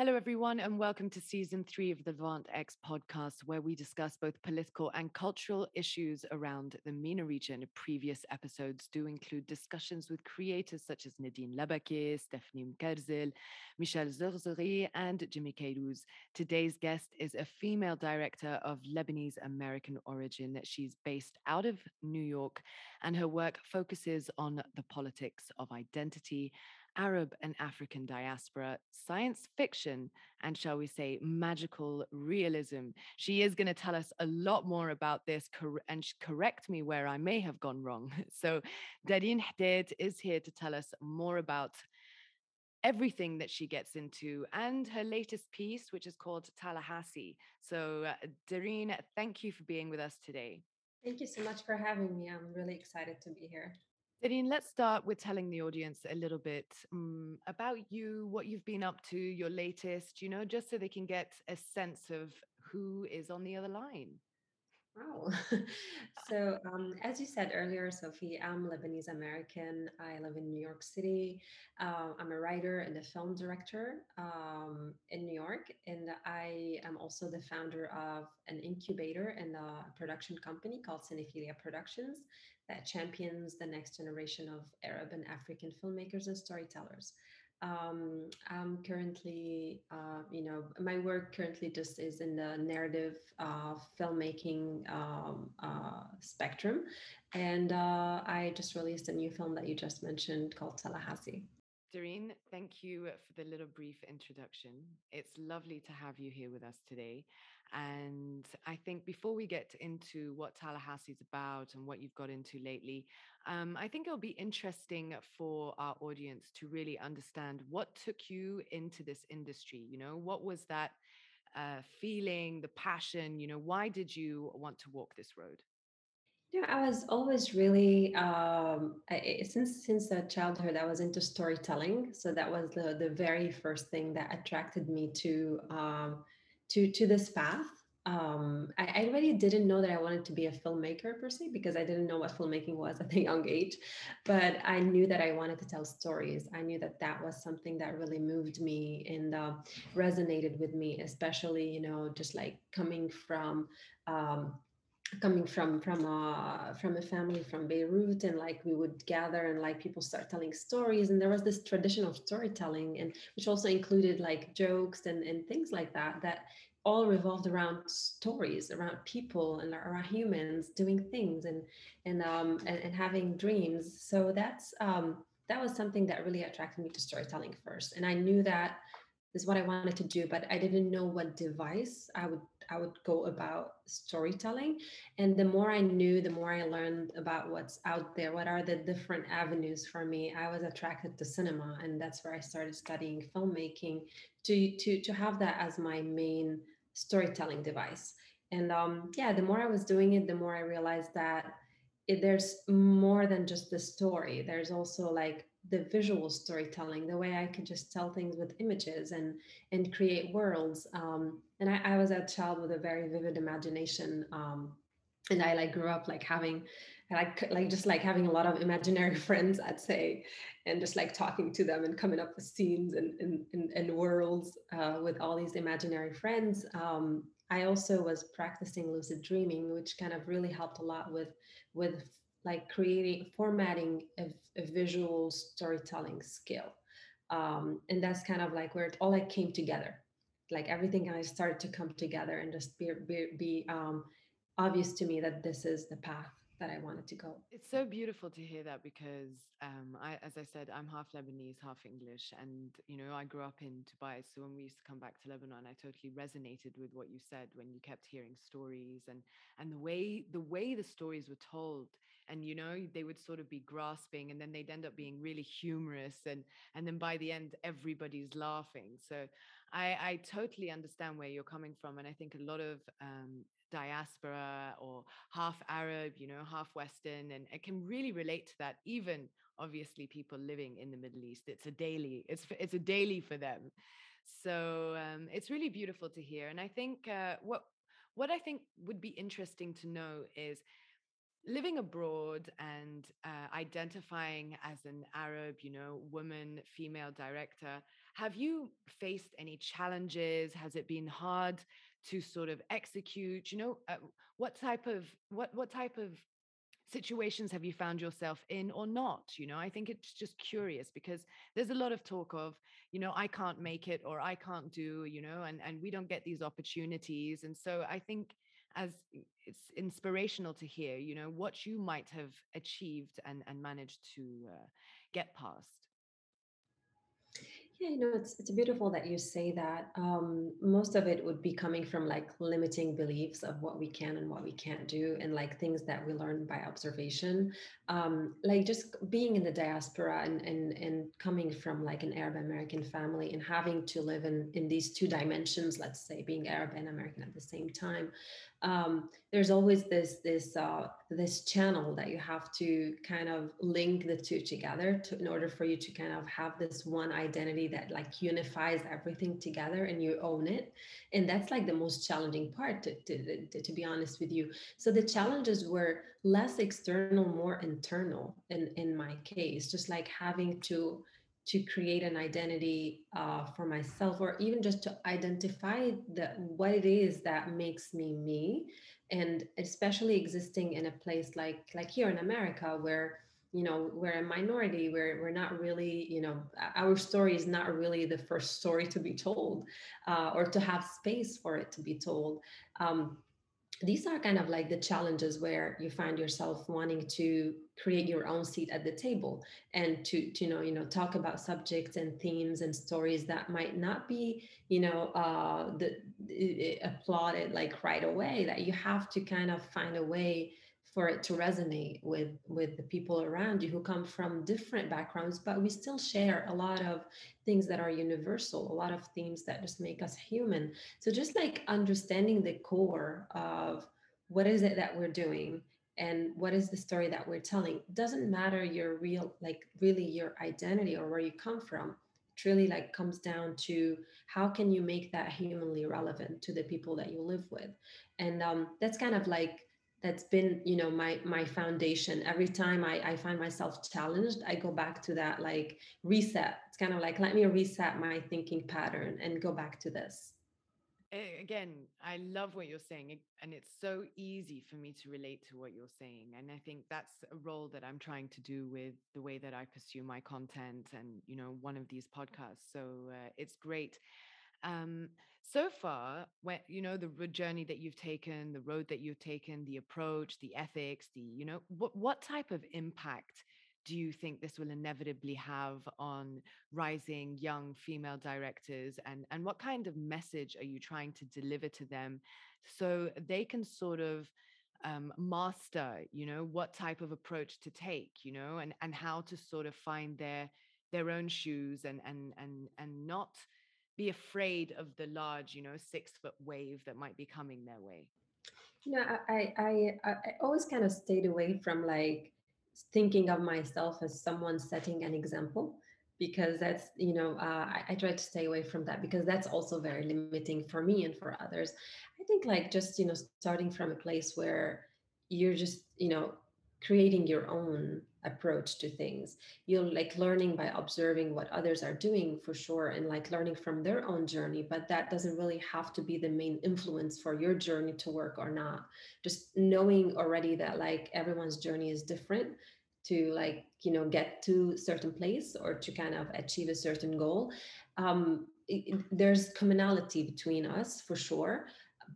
Hello, everyone, and welcome to season three of the Levant X podcast, where we discuss both political and cultural issues around the MENA region. Previous episodes do include discussions with creators such as Nadine Labaki, Stephanie Mkerzil, Michel Zerzeri, and Jimmy Kairouz. Today's guest is a female director of Lebanese American origin. She's based out of New York, and her work focuses on the politics of identity Arab and African diaspora, science fiction, and shall we say, magical realism. She is going to tell us a lot more about this cor- and correct me where I may have gone wrong. So, Darine Hotait is here to tell us more about everything that she gets into and her latest piece, which is called Tallahassee. So, uh, thank you for being with us today. Thank you so much for having me. I'm really excited to be here. Darine, let's start with telling the audience a little bit um, about you, what you've been up to, your latest, you know, just so they can get a sense of who is on the other line. Wow. so, um, as you said earlier, Sophie, I'm Lebanese American. I live in New York City. Uh, I'm a writer and a film director um, in New York. And I am also the founder of an incubator and a production company called Cinephilia Productions that champions the next generation of Arab and African filmmakers and storytellers. Um, I'm currently, uh, you know, my work currently just is in the narrative uh, filmmaking um, uh, spectrum. And uh, I just released a new film that you just mentioned called Tallahassee. Darine, thank you for the little brief introduction. It's lovely to have you here with us today. And I think before we get into what Tallahassee is about and what you've got into lately, um, I think it'll be interesting for our audience to really understand what took you into this industry. You know, what was that uh, feeling, the passion? You know, why did you want to walk this road? Yeah, I was always really um, I, since since the childhood I was into storytelling. So that was the the very first thing that attracted me to um, to to this path. Um, I, I really didn't know that I wanted to be a filmmaker per se because I didn't know what filmmaking was at a young age, but I knew that I wanted to tell stories. I knew that that was something that really moved me and uh, resonated with me, especially you know just like coming from um, coming from from a from a family from Beirut and like we would gather and like people start telling stories and there was this tradition of storytelling and which also included like jokes and and things like that that all revolved around stories around people and around humans doing things and and um and, and having dreams. So that's um that was something that really attracted me to storytelling first and i knew that is what i wanted to do but i didn't know what device i would I would go about storytelling. And the more I knew, the more I learned about what's out there, what are the different avenues for me. I was attracted to cinema, and that's where I started studying filmmaking to to to have that as my main storytelling device. And um, yeah, the more I was doing it, the more I realized that it, there's more than just the story. There's also like the visual storytelling, the way I could just tell things with images and and create worlds. Um, and I, I, was a child with a very vivid imagination. Um, and I like grew up like having like like just like having a lot of imaginary friends, I'd say, and just like talking to them and coming up with scenes and and, and, and worlds uh, with all these imaginary friends. Um, I also was practicing lucid dreaming, which kind of really helped a lot with with like creating formatting a, a visual storytelling skill um, and that's kind of like where it all like came together like everything of started to come together and just be, be, be um, obvious to me that this is the path that I wanted to go. It's so beautiful to hear that because, um, I, as I said, I'm half Lebanese, half English, and you know I grew up in Dubai. So when we used to come back to Lebanon, I totally resonated with what you said when you kept hearing stories and and the way the way the stories were told, and you know they would sort of be grasping, and then they'd end up being really humorous, and and then by the end everybody's laughing. So I I totally understand where you're coming from, and I think a lot of um, diaspora or half Arab, you know, half Western. And it can really relate to that, even obviously people living in the Middle East. It's a daily, it's it's a daily for them. So um, it's really beautiful to hear. And I think uh, what what I think would be interesting to know is living abroad and uh, identifying as an Arab, you know, woman, female director, have you faced any challenges? Has it been hard to sort of execute? You know, uh, what type of what what type of situations have you found yourself in or not you know i think it's just curious because there's a lot of talk of you know i can't make it or i can't do you know and and we don't get these opportunities and so i think as it's inspirational to hear you know what you might have achieved and and managed to uh, get past yeah, you know, it's it's beautiful that you say that. Um, most of it would be coming from like limiting beliefs of what we can and what we can't do, and like things that we learn by observation. Um, like just being in the diaspora and and and coming from like an Arab American family and having to live in in these two dimensions, let's say being Arab and American at the same time um, there's always this this uh, this channel that you have to kind of link the two together to, in order for you to kind of have this one identity that like unifies everything together and you own it. And that's like the most challenging part to, to, to, to be honest with you. So the challenges were less external more internal in in my case. Just like having to to create an identity uh, for myself or even just to identify the what it is that makes me me. And especially existing in a place like like here in america where you know we're a minority where we're not really you know our story is not really the first story to be told uh, or to have space for it to be told. Um, these are kind of like the challenges where you find yourself wanting to create your own seat at the table and to, to you know you know talk about subjects and themes and stories that might not be you know uh the applauded like right away that you have to kind of find a way for it to resonate with with the people around you who come from different backgrounds but we still share a lot of things that are universal a lot of themes that just make us human. So just like understanding the core of what is it that we're doing and what is the story that we're telling? Doesn't matter your real like really your identity or where you come from. It really like comes down to how can you make that humanly relevant to the people that you live with? And um, that's kind of like that's been you know my my foundation. Every time I, I find myself challenged i go back to that like reset. It's kind of like let me reset my thinking pattern and go back to this again i love what you're saying and it's so easy for me to relate to what you're saying and i think that's a role that i'm trying to do with the way that i pursue my content and you know one of these podcasts so uh, it's great. Um, so far, when you know the journey that you've taken, the road that you've taken, the approach, the ethics, the you know what what type of impact do you think this will inevitably have on rising young female directors and and what kind of message are you trying to deliver to them so they can sort of um, master you know what type of approach to take you know and and how to sort of find their their own shoes and and and and not be afraid of the large, you know, six foot wave that might be coming their way? You know, I, I, I, I always kind of stayed away from like thinking of myself as someone setting an example because that's you know uh, I, I, try to stay away from that because that's also very limiting for me and for others. I think like just you know starting from a place where you're just you know creating your own approach to things. You're like learning by observing what others are doing for sure and like learning from their own journey but that doesn't really have to be the main influence for your journey to work or not. Just knowing already that like everyone's journey is different to like you know get to certain place or to kind of achieve a certain goal um, it, there's commonality between us for sure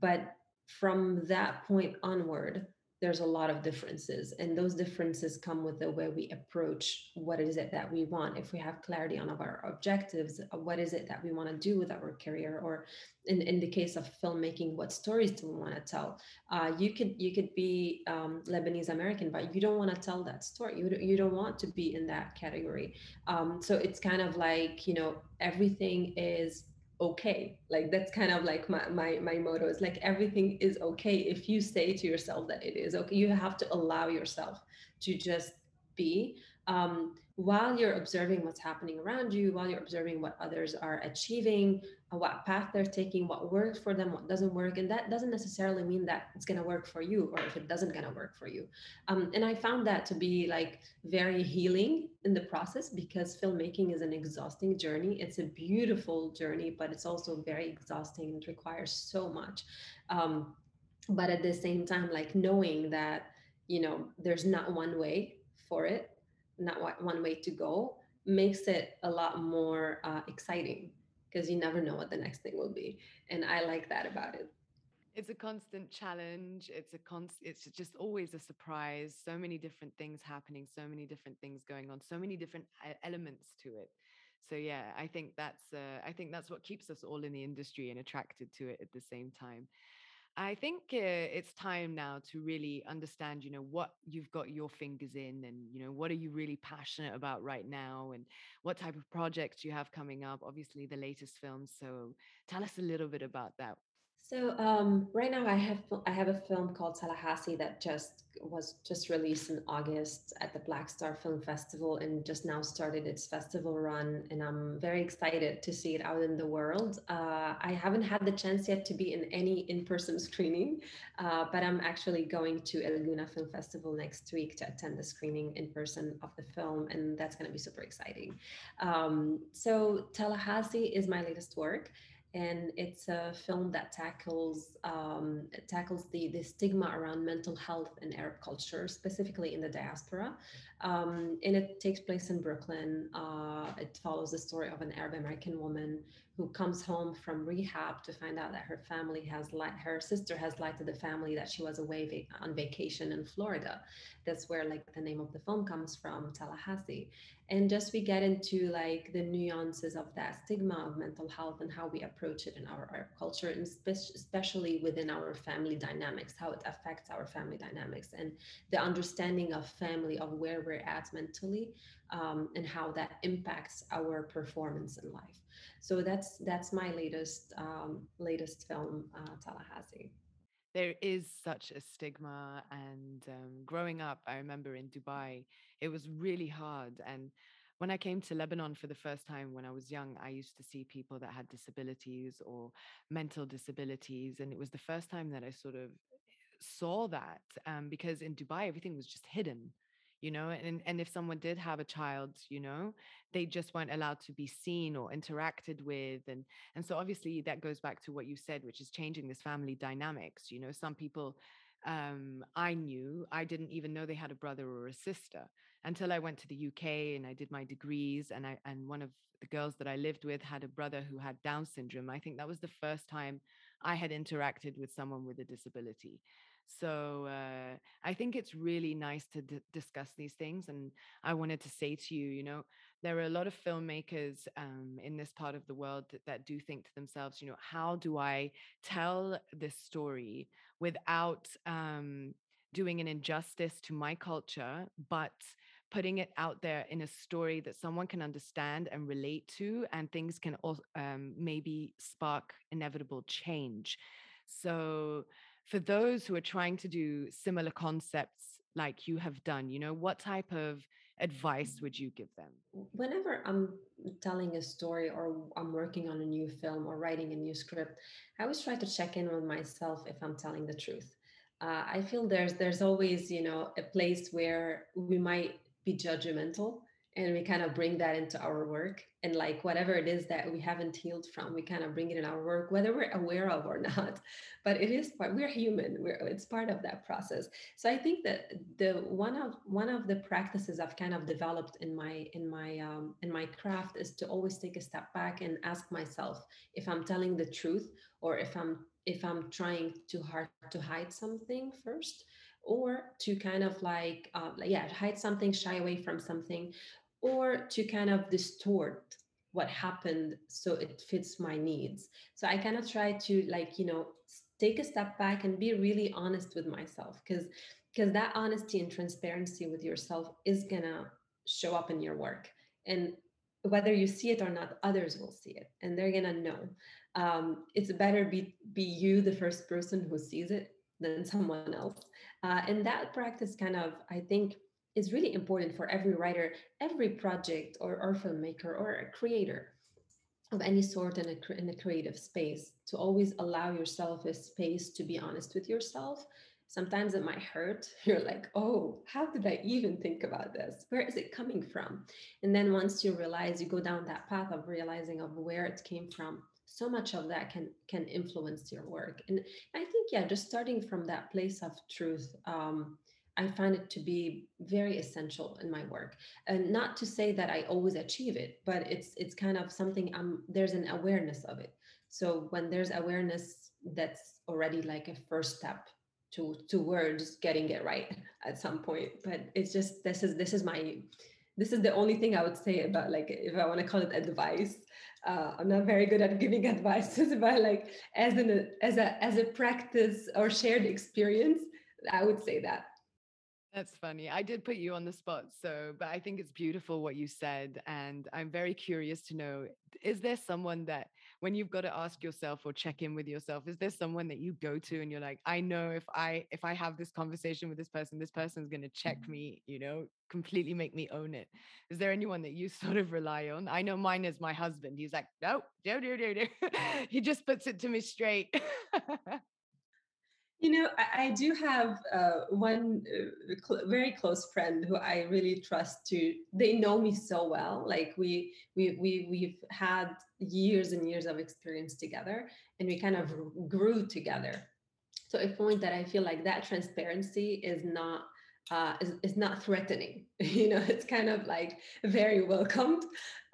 but from that point onward there's a lot of differences and those differences come with the way we approach what is it that we want. If we have clarity on our objectives uh, what is it that we want to do with our career or in, in the case of filmmaking what stories do we want to tell? Uh, you could you could be um, lebanese american but you don't want to tell that story. You, you don't want to be in that category. Um, so it's kind of like you know everything is okay. Like that's kind of like my, my my motto is like everything is okay if you say to yourself that it is okay. You have to allow yourself to just be um, while you're observing what's happening around you, while you're observing what others are achieving, uh, what path they're taking, what works for them, what doesn't work. And that doesn't necessarily mean that it's going to work for you or if it doesn't going to work for you. Um, and I found that to be like very healing in the process because filmmaking is an exhausting journey. It's a beautiful journey, but it's also very exhausting. It requires so much. Um, but at the same time, like knowing that, you know, there's not one way for it not one way to go makes it a lot more uh, exciting because you never know what the next thing will be and i like that about it. It's a constant challenge it's a const it's just always a surprise so many different things happening so many different things going on so many different elements to it. So yeah i think that's uh, i think that's what keeps us all in the industry and attracted to it at the same time I think uh, it's time now to really understand, you know, what you've got your fingers in and, you know, what are you really passionate about right now and what type of projects you have coming up, obviously the latest films. So tell us a little bit about that. So um, right now I have I have a film called Tallahassee that just was just released in August at the Black Star Film Festival and just now started its festival run and I'm very excited to see it out in the world. Uh, I haven't had the chance yet to be in any in-person screening, uh, but I'm actually going to El Gouna Film Festival next week to attend the screening in person of the film and that's going to be super exciting. Um, so Tallahassee is my latest work and it's a film that tackles um, tackles the the stigma around mental health in Arab culture, specifically in the diaspora. Um, and it takes place in Brooklyn. Uh, it follows the story of an Arab American woman who comes home from rehab to find out that her family has lied, her sister has lied to the family that she was away va- on vacation in Florida. That's where like the name of the film comes from, Tallahassee. And just we get into like the nuances of that stigma of mental health and how we approach it in our, our culture, and spe- especially within our family dynamics, how it affects our family dynamics and the understanding of family, of where we're at mentally, um, and how that impacts our performance in life. So that's that's my latest um, latest film, uh, Tallahassee. There is such a stigma, and um, growing up, I remember in Dubai, it was really hard. And when I came to Lebanon for the first time when I was young, I used to see people that had disabilities or mental disabilities, and it was the first time that I sort of saw that um, because in Dubai everything was just hidden you know and and if someone did have a child you know they just weren't allowed to be seen or interacted with and and so obviously that goes back to what you said which is changing this family dynamics you know some people um, I knew I didn't even know they had a brother or a sister until I went to the UK and I did my degrees and I and one of the girls that I lived with had a brother who had Down syndrome. I think that was the first time I had interacted with someone with a disability. So uh, I think it's really nice to d- discuss these things. And I wanted to say to you, you know, there are a lot of filmmakers um, in this part of the world that, that do think to themselves, you know, how do I tell this story without um, doing an injustice to my culture, but putting it out there in a story that someone can understand and relate to, and things can also um, maybe spark inevitable change. So for those who are trying to do similar concepts like you have done, you know, what type of advice would you give them? Whenever I'm telling a story or I'm working on a new film or writing a new script, I always try to check in with myself if I'm telling the truth. Uh, I feel there's there's always you know a place where we might be judgmental and we kind of bring that into our work. And like whatever it is that we haven't healed from we kind of bring it in our work whether we're aware of or not. But it is part we're human. We're it's part of that process. So i think that the one of one of the practices i've kind of developed in my in my um, in my craft is to always take a step back and ask myself if i'm telling the truth or if i'm if i'm trying too hard to hide something first or to kind of like, uh, yeah, hide something, shy away from something, or to kind of distort what happened so it fits my needs. So I kind of try to like, you know, take a step back and be really honest with myself because because that honesty and transparency with yourself is gonna show up in your work. And whether you see it or not others will see it and they're gonna know. Um, it's better be be you the first person who sees it than someone else. Uh, and that practice kind of i think is really important for every writer, every project or, or filmmaker or a creator of any sort in a, in a creative space to always allow yourself a space to be honest with yourself. Sometimes it might hurt. You're like oh how did i even think about this? Where is it coming from? And then once you realize you go down that path of realizing of where it came from so much of that can can influence your work. And i think yeah just starting from that place of truth um, I find it to be very essential in my work. And not to say that I always achieve it, but it's it's kind of something I'm there's an awareness of it. So when there's awareness, that's already like a first step to towards getting it right at some point. But it's just this is this is my this is the only thing I would say about like if I want to call it advice. Uh, I'm not very good at giving advice, but like as an as a as a practice or shared experience, I would say that. That's funny. I did put you on the spot. So, but I think it's beautiful what you said. And I'm very curious to know is there someone that, when you've got to ask yourself or check in with yourself, is there someone that you go to and you're like, I know if I, if I have this conversation with this person, this person's going to check mm-hmm. me, you know, completely make me own it. Is there anyone that you sort of rely on? I know mine is my husband. He's like, no, no, no, no, no. he just puts it to me straight. You know, I, I do have uh, one uh, cl- very close friend who I really trust. To they know me so well. Like we we we we've had years and years of experience together, and we kind of grew together. So a point that I feel like that transparency is not uh, is, is not threatening. you know, it's kind of like very welcomed.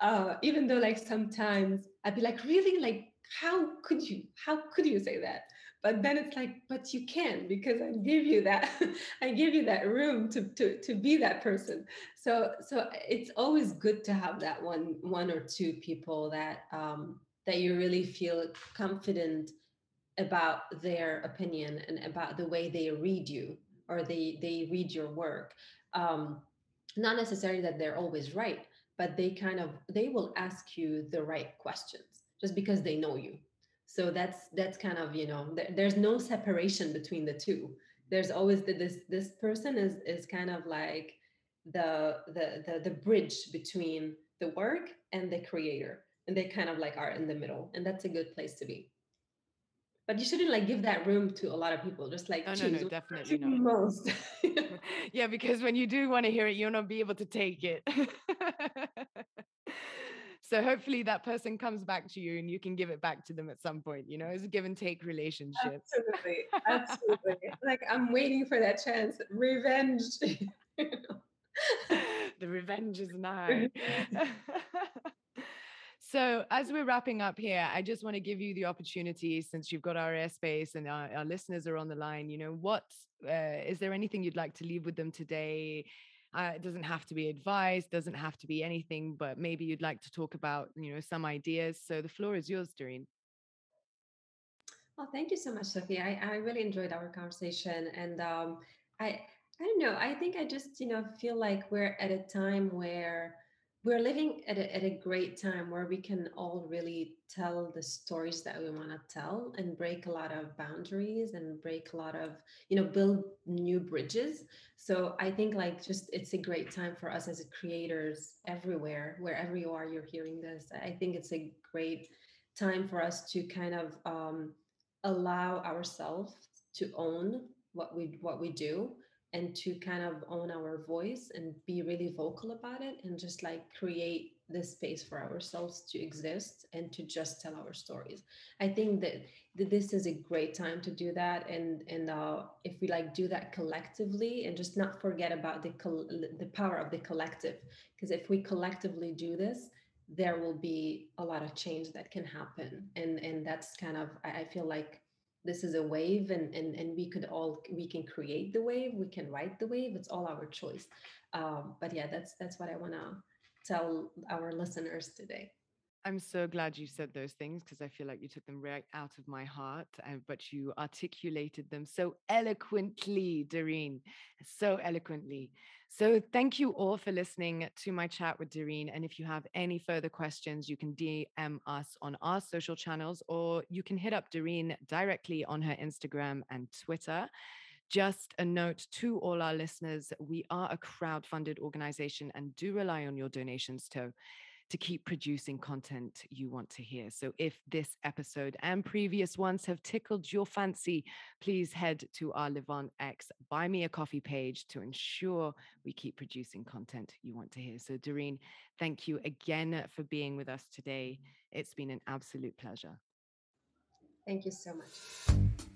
Uh, even though like sometimes I'd be like, really, like, how could you? How could you say that? But then it's like but you can because i give you that i give you that room to, to to be that person. So so it's always good to have that one one or two people that um that you really feel confident about their opinion and about the way they read you or they they read your work. Um not necessarily that they're always right but they kind of they will ask you the right questions just because they know you so that's that's kind of you know there, there's no separation between the two. There's always the, this this person is is kind of like the, the the the bridge between the work and the creator and they kind of like are in the middle and that's a good place to be. But you shouldn't like give that room to a lot of people just like oh, no no definitely not. most. Yeah because when you do want to hear it you'll not be able to take it so hopefully that person comes back to you and you can give it back to them at some point you know it's a give and take relationship absolutely absolutely. Like i'm waiting for that chance revenge. The revenge is nigh. So as we're wrapping up here i just want to give you the opportunity since you've got our airspace and our, our listeners are on the line you know what uh, is there anything you'd like to leave with them today uh, it doesn't have to be advice, doesn't have to be anything, but maybe you'd like to talk about, you know, some ideas. So the floor is yours, Darine. Well, thank you so much, Sophie. I, I really enjoyed our conversation. And um, I, I don't know, I think I just, you know, feel like we're at a time where we're living at a, at a great time where we can all really tell the stories that we want to tell and break a lot of boundaries and break a lot of you know build new bridges. So i think like just it's a great time for us as creators everywhere wherever you are you're hearing this. I think it's a great time for us to kind of um, allow ourselves to own what we what we do and to kind of own our voice and be really vocal about it and just like create this space for ourselves to exist and to just tell our stories. I think that, that this is a great time to do that and and uh, if we like do that collectively and just not forget about the the power of the collective. Because if we collectively do this there will be a lot of change that can happen. And and that's kind of i feel like this is a wave and, and and we could all we can create the wave we can write the wave it's all our choice um, but yeah that's that's what i want to tell our listeners today I'm so glad you said those things because I feel like you took them right out of my heart, uh, but you articulated them so eloquently, Darine, so eloquently. So thank you all for listening to my chat with Darine. And if you have any further questions, you can DM us on our social channels or you can hit up Darine directly on her Instagram and Twitter. Just a note to all our listeners we are a crowd funded organization and do rely on your donations to to keep producing content you want to hear. So if this episode and previous ones have tickled your fancy, please head to our Levant X Buy Me a Coffee page to ensure we keep producing content you want to hear. So Darine, thank you again for being with us today. It's been an absolute pleasure. Thank you so much.